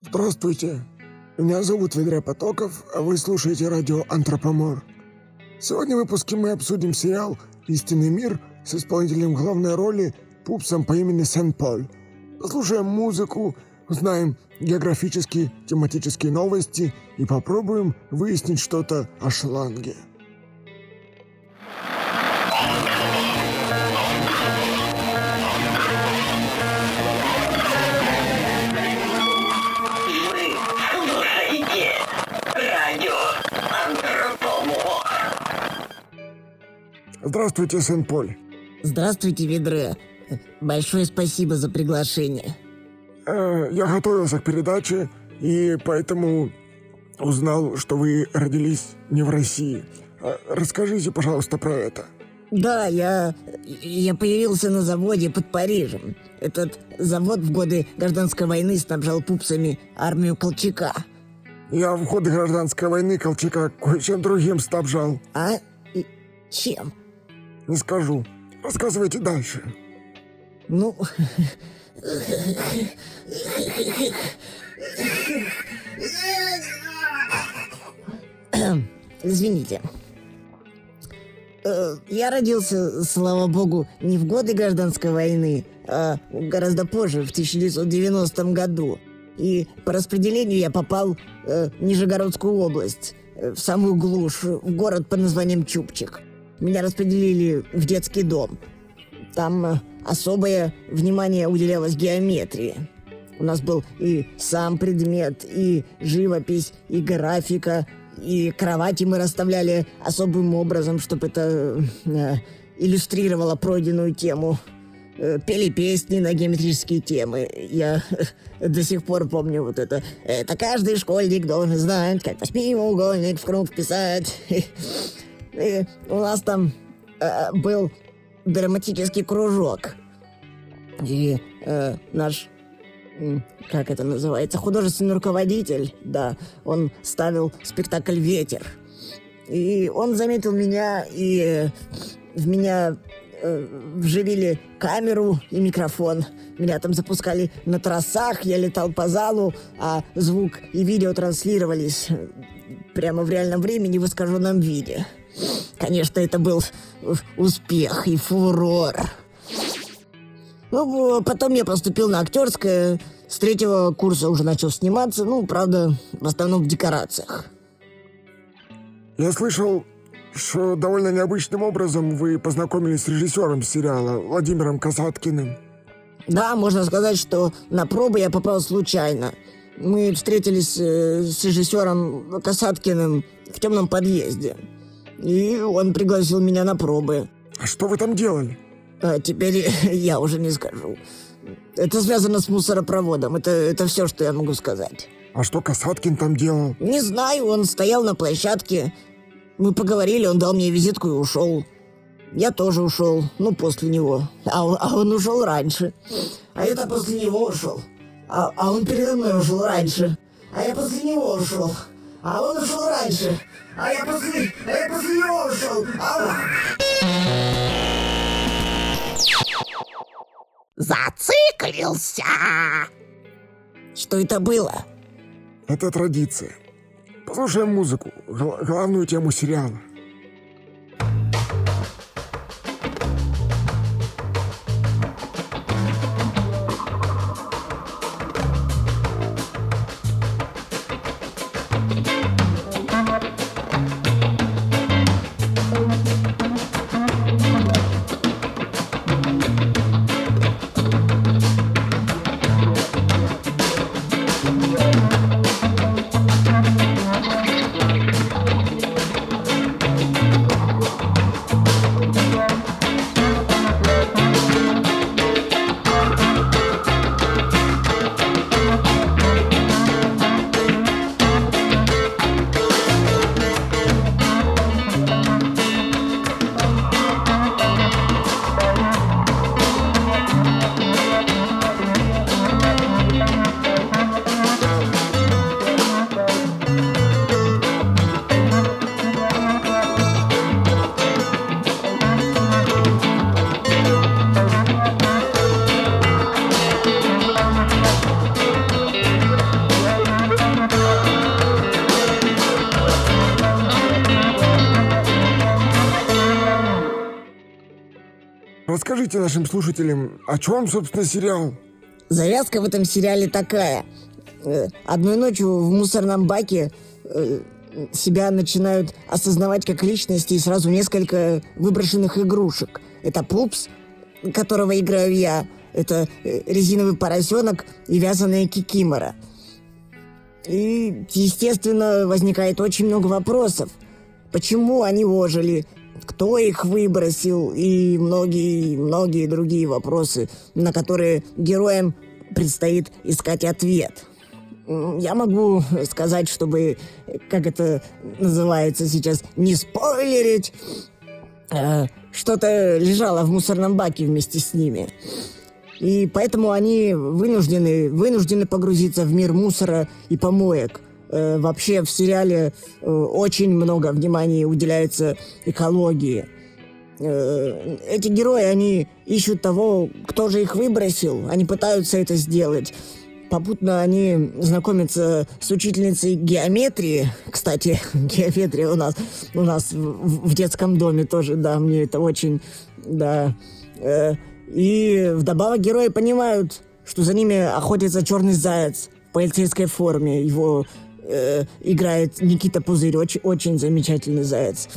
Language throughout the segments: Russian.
Здравствуйте. Меня зовут Ведря Потоков, а вы слушаете радио «Антропомор». Сегодня в выпуске мы обсудим сериал «Истинный мир» с исполнителем главной роли Пупсом по имени Сен-Поль. Послушаем музыку, узнаем географические, тематические новости и попробуем выяснить что-то о шланге. Здравствуйте, Сен-Поль. Здравствуйте, Ведре. Большое спасибо за приглашение. Э, я готовился к передаче и поэтому узнал, что вы родились не в России. Э, Расскажите, пожалуйста, про это. Да, я, я появился на заводе под Парижем. Этот завод в годы гражданской войны снабжал пупсами армию Колчака. Я в ходе гражданской войны Колчака кое-чем другим снабжал. А? И чем? Не скажу. Рассказывайте дальше. Ну, извините. Э, Я родился, слава богу, не в годы гражданской войны, а гораздо позже, в 1990 году. И по распределению я попал э, в Нижегородскую область, э, в самую глушь, в город под названием Чупчик. Меня распределили в детский дом. Там э, особое внимание уделялось геометрии. У нас был и сам предмет, и живопись, и графика, и кровати мы расставляли особым образом, чтобы это э, иллюстрировало пройденную тему. Э, Пели песни на геометрические темы. Я э, до сих пор помню вот это. Это каждый школьник должен знать, как восьмиугольник в круг вписать. И у нас там э, был драматический кружок. И э, наш, как это называется, художественный руководитель, да, он ставил спектакль «Ветер». И он заметил меня, и в меня э, вживили камеру и микрофон. Меня там запускали на трассах, я летал по залу, а звук и видео транслировались прямо в реальном времени в искаженном виде. Конечно, это был успех и фурор. Ну, потом я поступил на актерское. С третьего курса уже начал сниматься. Ну, правда, в основном в декорациях. Я слышал, что довольно необычным образом вы познакомились с режиссером сериала Владимиром Касаткиным. Да, можно сказать, что на пробы я попал случайно. Мы встретились э, с режиссером Касаткиным в темном подъезде. И он пригласил меня на пробы. А что вы там делали? А теперь я уже не скажу. Это связано с мусоропроводом. Это, это все, что я могу сказать. А что Касаткин там делал? Не знаю, он стоял на площадке. Мы поговорили, он дал мне визитку и ушел. Я тоже ушел, ну, после него. А, он- а он ушел раньше. А это после него ушел. А, а он передо мной ушел раньше. А я после него ушел. А он ушел раньше. А я после, а я после него ушел. А... Зациклился. Что это было? Это традиция. Послушаем музыку, гла- главную тему сериала. Расскажите нашим слушателям, о чем, собственно, сериал? Завязка в этом сериале такая. Э, одной ночью в мусорном баке э, себя начинают осознавать как личности и сразу несколько выброшенных игрушек. Это Пупс, которого играю я, это э, резиновый поросенок и вязаная кикимора. И, естественно, возникает очень много вопросов. Почему они ожили? Кто их выбросил? И многие-многие другие вопросы, на которые героям предстоит искать ответ. Я могу сказать, чтобы, как это называется сейчас, не спойлерить, э, что-то лежало в мусорном баке вместе с ними. И поэтому они вынуждены, вынуждены погрузиться в мир мусора и помоек. Э, вообще в сериале э, очень много внимания уделяется экологии. Э, эти герои, они ищут того, кто же их выбросил. Они пытаются это сделать. Попутно они знакомятся с учительницей геометрии. Кстати, геометрия у нас, у нас в, в детском доме тоже, да, мне это очень, да. Э, и вдобавок герои понимают, что за ними охотится черный заяц в полицейской форме. Его э, играет Никита Пузырь, очень, очень замечательный заяц.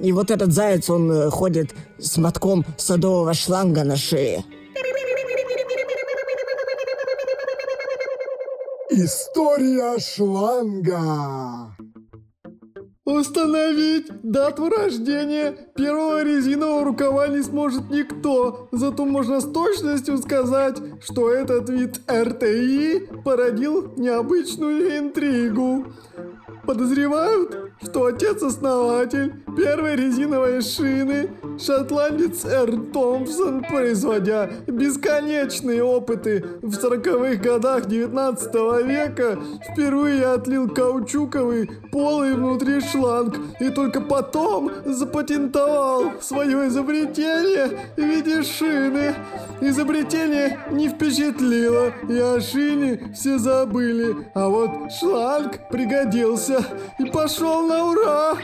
И вот этот заяц, он э, ходит с мотком садового шланга на шее. История шланга. Установить дату рождения первого резинового рукава не сможет никто, зато можно с точностью сказать, что этот вид РТИ породил необычную интригу. Подозревают, что отец-основатель первой резиновой шины, шотландец Эр Томпсон, производя бесконечные опыты в 40-х годах 19 века, впервые отлил каучуковый полый внутри шланг и только потом запатентовал свое изобретение в виде шины. Изобретение не впечатлило, и о шине все забыли, а вот шланг пригодился и пошел на ура!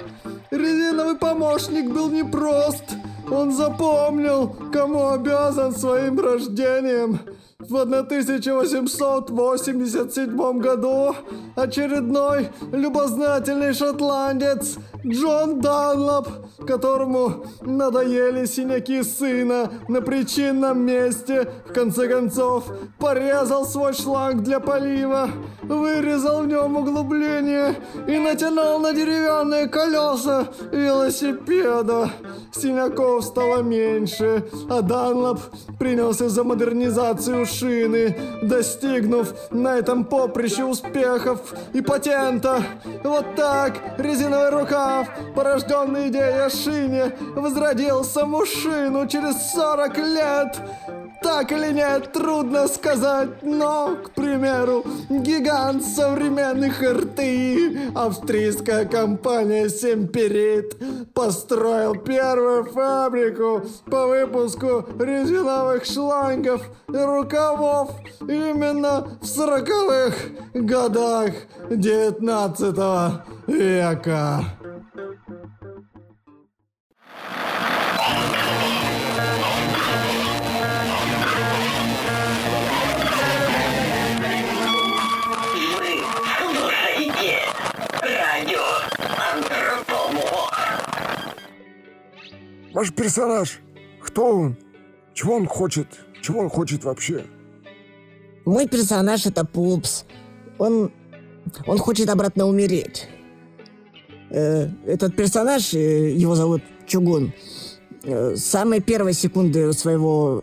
Резиновый помощник был непрост. Он запомнил, кому обязан своим рождением. В 1887 году очередной любознательный шотландец Джон Данлоп, которому надоели синяки сына на причинном месте, в конце концов порезал свой шланг для полива, вырезал в нем углубление и натянул на деревянные колеса велосипеда. Синяков стало меньше, а Данлоп принялся за модернизацию шины, достигнув на этом поприще успехов и патента. Вот так резиновый рукав, порожденный идеей о шине, возродил саму шину через 40 лет. Так или нет, трудно сказать, но, к примеру, гигант современных РТИ, австрийская компания Семперит, построил первую фабрику по выпуску резиновых шлангов и рукавов именно в сороковых годах 19 века. Ваш персонаж, кто он? Чего он хочет? Чего он хочет вообще? Мой персонаж это Пупс. Он, он хочет обратно умереть. Э, этот персонаж, э, его зовут Чугун, э, с самой первой секунды своего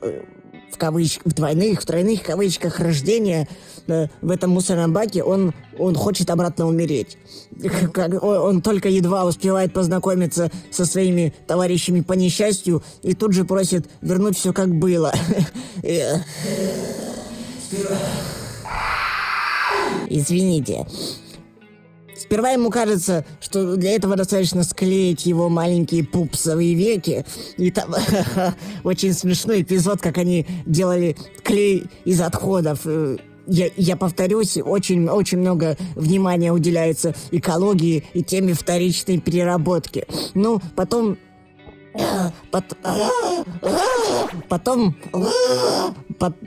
э, в двойных, в тройных кавычках рождения э, в этом мусорном баке он, он хочет обратно умереть. Как- Он, он только едва успевает познакомиться со своими товарищами по несчастью и тут же просит вернуть все как было. Э, Извините. Сперва ему кажется, что для этого достаточно склеить его маленькие пупсовые веки. И там очень смешной эпизод, как они делали клей из отходов. Э, Я, я повторюсь, очень, очень много внимания уделяется экологии и теме вторичной переработки. Ну, потом Пот- Потом... Пот-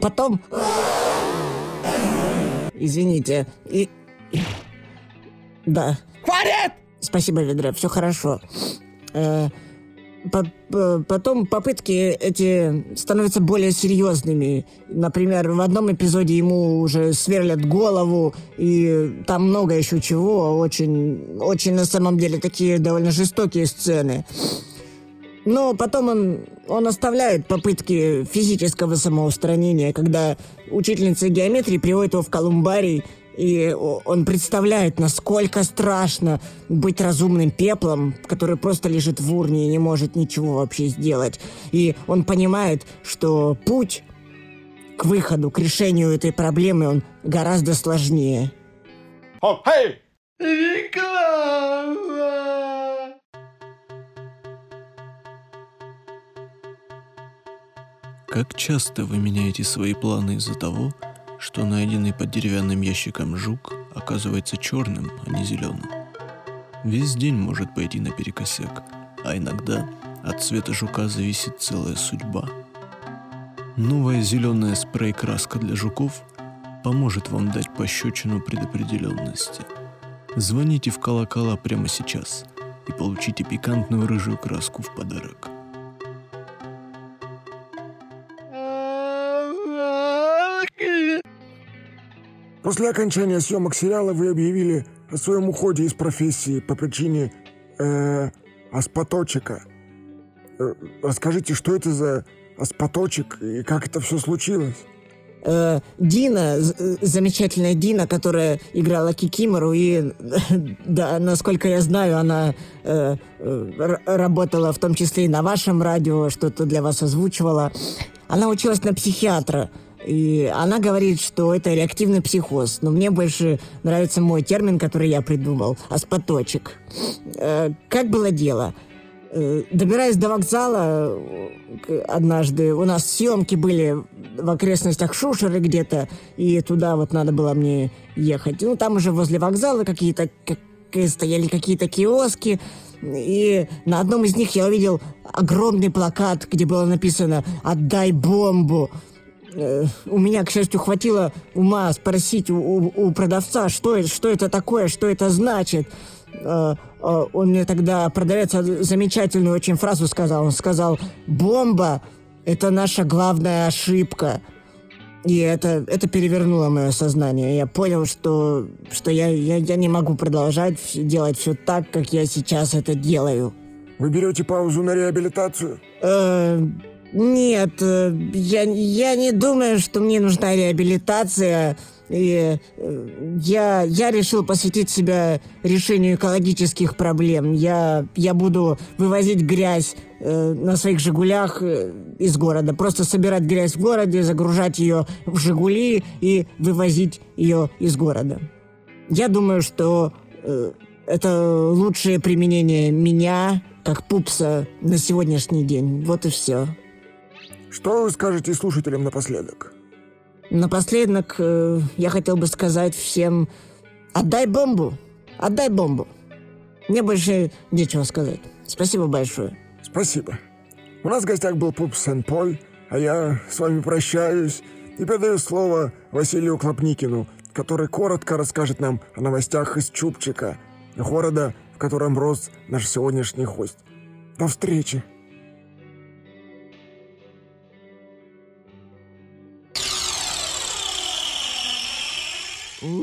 Потом... Извините. И... Да. Хватит! Спасибо, Ведра, все хорошо. Э, по- по- Потом попытки эти становятся более серьезными. Например, в одном эпизоде ему уже сверлят голову, и там много еще чего. Очень, очень на самом деле такие довольно жестокие сцены. Но потом он, он оставляет попытки физического самоустранения, когда учительница геометрии приводит его в колумбарий, и он представляет, насколько страшно быть разумным пеплом, который просто лежит в урне и не может ничего вообще сделать. И он понимает, что путь к выходу, к решению этой проблемы, он гораздо сложнее. О, эй! Реклама! Как часто вы меняете свои планы из-за того, что найденный под деревянным ящиком жук оказывается черным, а не зеленым? Весь день может пойти наперекосяк, а иногда от цвета жука зависит целая судьба. Новая зеленая спрей-краска для жуков поможет вам дать пощечину предопределенности. Звоните в колокола прямо сейчас и получите пикантную рыжую краску в подарок. После окончания съемок сериала вы объявили о своем уходе из профессии по причине э, оспоточика. Э, расскажите, что это за оспоточек и как это все случилось? Э, Дина, замечательная Дина, которая играла Кикимору, и, да, насколько я знаю, она э, э, работала в том числе и на вашем радио, что-то для вас озвучивала. Она училась на психиатра, и она говорит, что это реактивный психоз. Но мне больше нравится мой термин, который я придумал – аспоточек. Э, как было дело? Э, Добираясь до вокзала э, однажды, у нас съемки были в окрестностях Шушеры где-то, и туда вот надо было мне ехать. Ну, там уже возле вокзала какие-то как- стояли какие-то киоски, и на одном из них я увидел огромный плакат, где было написано «Отдай бомбу». Э, У меня, к счастью, хватило ума спросить у, у- у продавца, что, это- что это такое, что это значит. Э, э, Он мне тогда, продавец, замечательную очень фразу сказал. Он сказал, бомба – это наша главная ошибка. И это, это перевернуло мое сознание. Я понял, что, что я, я, я не могу продолжать делать все так, как я сейчас это делаю. Вы берете паузу на реабилитацию? Э, нет, э, я, я не думаю, что мне нужна реабилитация. И э, я, я решил посвятить себя решению экологических проблем. Я, я буду вывозить грязь э, на своих «Жигулях» э, из города. Просто собирать грязь в городе, загружать ее в «Жигули» и вывозить ее из города. Я думаю, что э, это лучшее применение меня как пупса на сегодняшний день. Вот и все. Что вы скажете слушателям напоследок? Напоследок э, я хотел бы сказать всем «Отдай бомбу! Отдай бомбу!» Мне больше нечего сказать. Спасибо большое. Спасибо. У нас в гостях был Пуп Сен-Поль, а я с вами прощаюсь и передаю слово Василию Клопникину, который коротко расскажет нам о новостях из Чупчика, города, в котором рос наш сегодняшний гость. До встречи!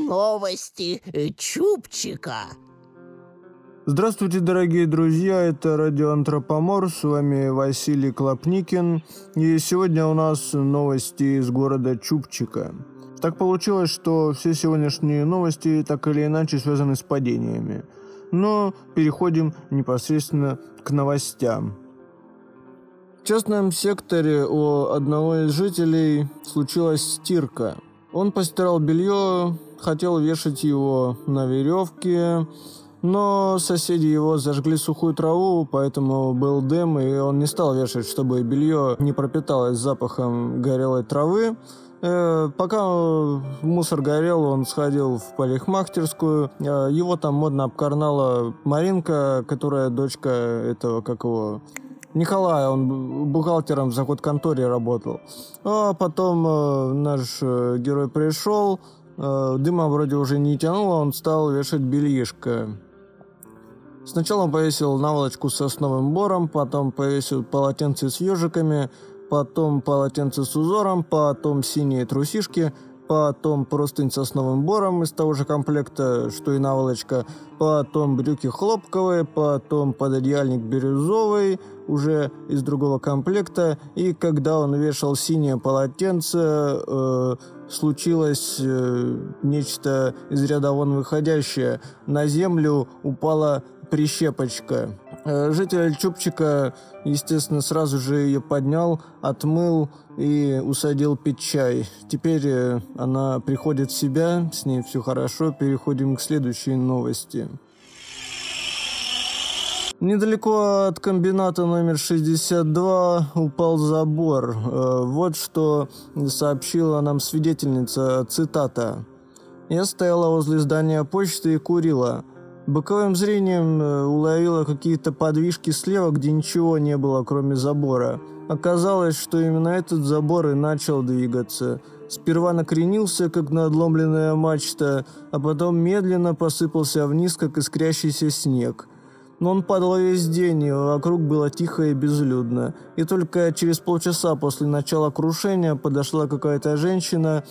Новости Чупчика. Здравствуйте, дорогие друзья, это Радио Антропомор, с вами Василий Клопникин, и сегодня у нас новости из города Чупчика. Так получилось, что все сегодняшние новости так или иначе связаны с падениями. Но переходим непосредственно к новостям. В частном секторе у одного из жителей случилась стирка. Он постирал белье, хотел вешать его на веревке, но соседи его зажгли сухую траву, поэтому был дым, и он не стал вешать, чтобы белье не пропиталось запахом горелой травы. Э, пока мусор горел, он сходил в парикмахерскую. Э, его там модно обкарнала Маринка, которая дочка этого, как его, Николая, он бухгалтером в заход конторе работал. А потом э, наш э, герой пришел, э, дыма вроде уже не тянуло, он стал вешать бельишко. Сначала он повесил наволочку с сосновым бором, потом повесил полотенце с ежиками, потом полотенце с узором, потом синие трусишки, потом простынь с основным бором из того же комплекта, что и наволочка, потом брюки хлопковые, потом пододеяльник бирюзовый, уже из другого комплекта, и когда он вешал синее полотенце, э, случилось э, нечто из ряда вон выходящее. На землю упала прищепочка. Э, житель Чупчика, естественно, сразу же ее поднял, отмыл и усадил пить чай. Теперь э, она приходит в себя, с ней все хорошо, переходим к следующей новости. Недалеко от комбината номер 62 упал забор. Э, вот что сообщила нам свидетельница, цитата. «Я стояла возле здания почты и курила. Боковым зрением э, уловила какие-то подвижки слева, где ничего не было, кроме забора. Оказалось, что именно этот забор и начал двигаться. Сперва накренился, как надломленная мачта, а потом медленно посыпался вниз, как искрящийся снег. Но он падал весь день, и вокруг было тихо и безлюдно. И только через полчаса после начала крушения подошла какая-то женщина,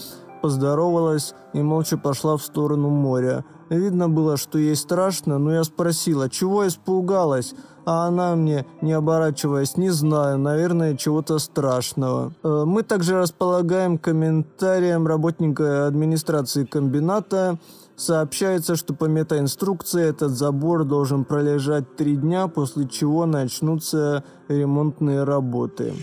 поздоровалась и молча пошла в сторону моря. Видно было, что ей страшно, но я спросила, чего испугалась? А она мне, не оборачиваясь, не знаю, наверное, чего-то страшного. Э, мы также располагаем комментарием работника администрации комбината. Сообщается, что по метаинструкции этот забор должен пролежать три дня, после чего начнутся ремонтные работы.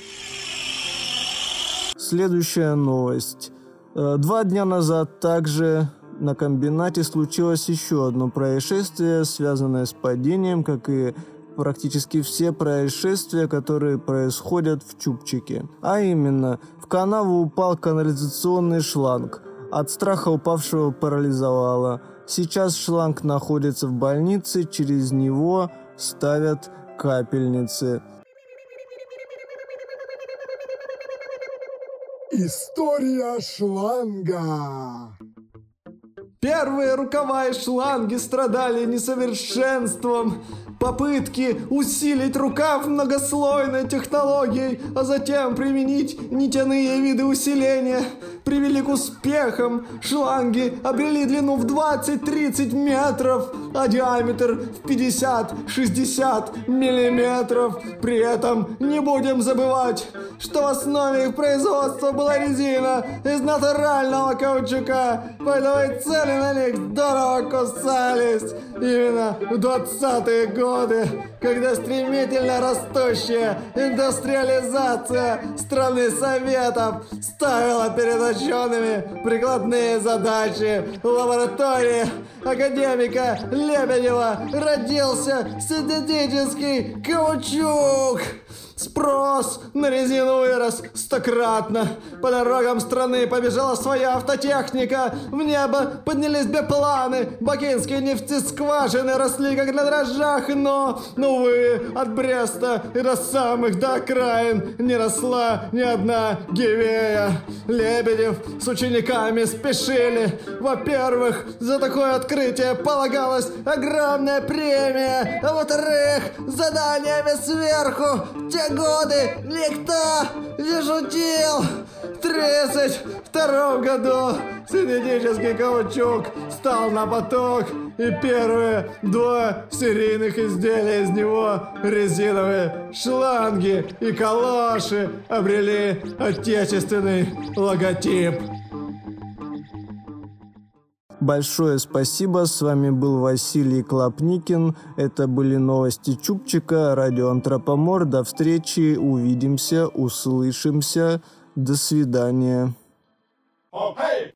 Следующая новость. Э, два дня назад также на комбинате случилось еще одно происшествие, связанное с падением, как и практически все происшествия, которые происходят в Чупчике. А именно, в канаву упал канализационный шланг. От страха упавшего парализовало. Сейчас шланг находится в больнице, через него ставят капельницы. История шланга. Первые рукава и шланги страдали несовершенством. Попытки усилить рукав многослойной технологией, а затем применить нитяные виды усиления привели к успехам. Шланги обрели длину в 20-30 метров, а диаметр в 50-60 миллиметров. При этом не будем забывать, что в основе их производства была резина из натурального каучука, поэтому и цены на них здорово кусались. Именно в 20-е годы, когда стремительно растущая индустриализация страны Советов ставила перед учеными прикладные задачи в лаборатории академика Лебедева родился синтетический каучук. Спрос на резину вырос стократно. По дорогам страны побежала своя автотехника. В небо поднялись бипланы. Бакинские нефтескважины росли как на дрожжах, но, увы, от Бреста и до самых до окраин не росла ни одна гивея. Лебедев с учениками спешили. Во-первых, за такое открытие полагалась огромная премия. А во-вторых, заданиями сверху те годы никто не шутил. В 32 году синтетический каучук стал на поток, и первые два серийных изделия из него, резиновые шланги и калаши, обрели отечественный логотип. Большое спасибо. С вами был Василий Клопникин. Это были новости Чупчика, радио Антропомор. До встречи, увидимся, услышимся. До свидания. Hey!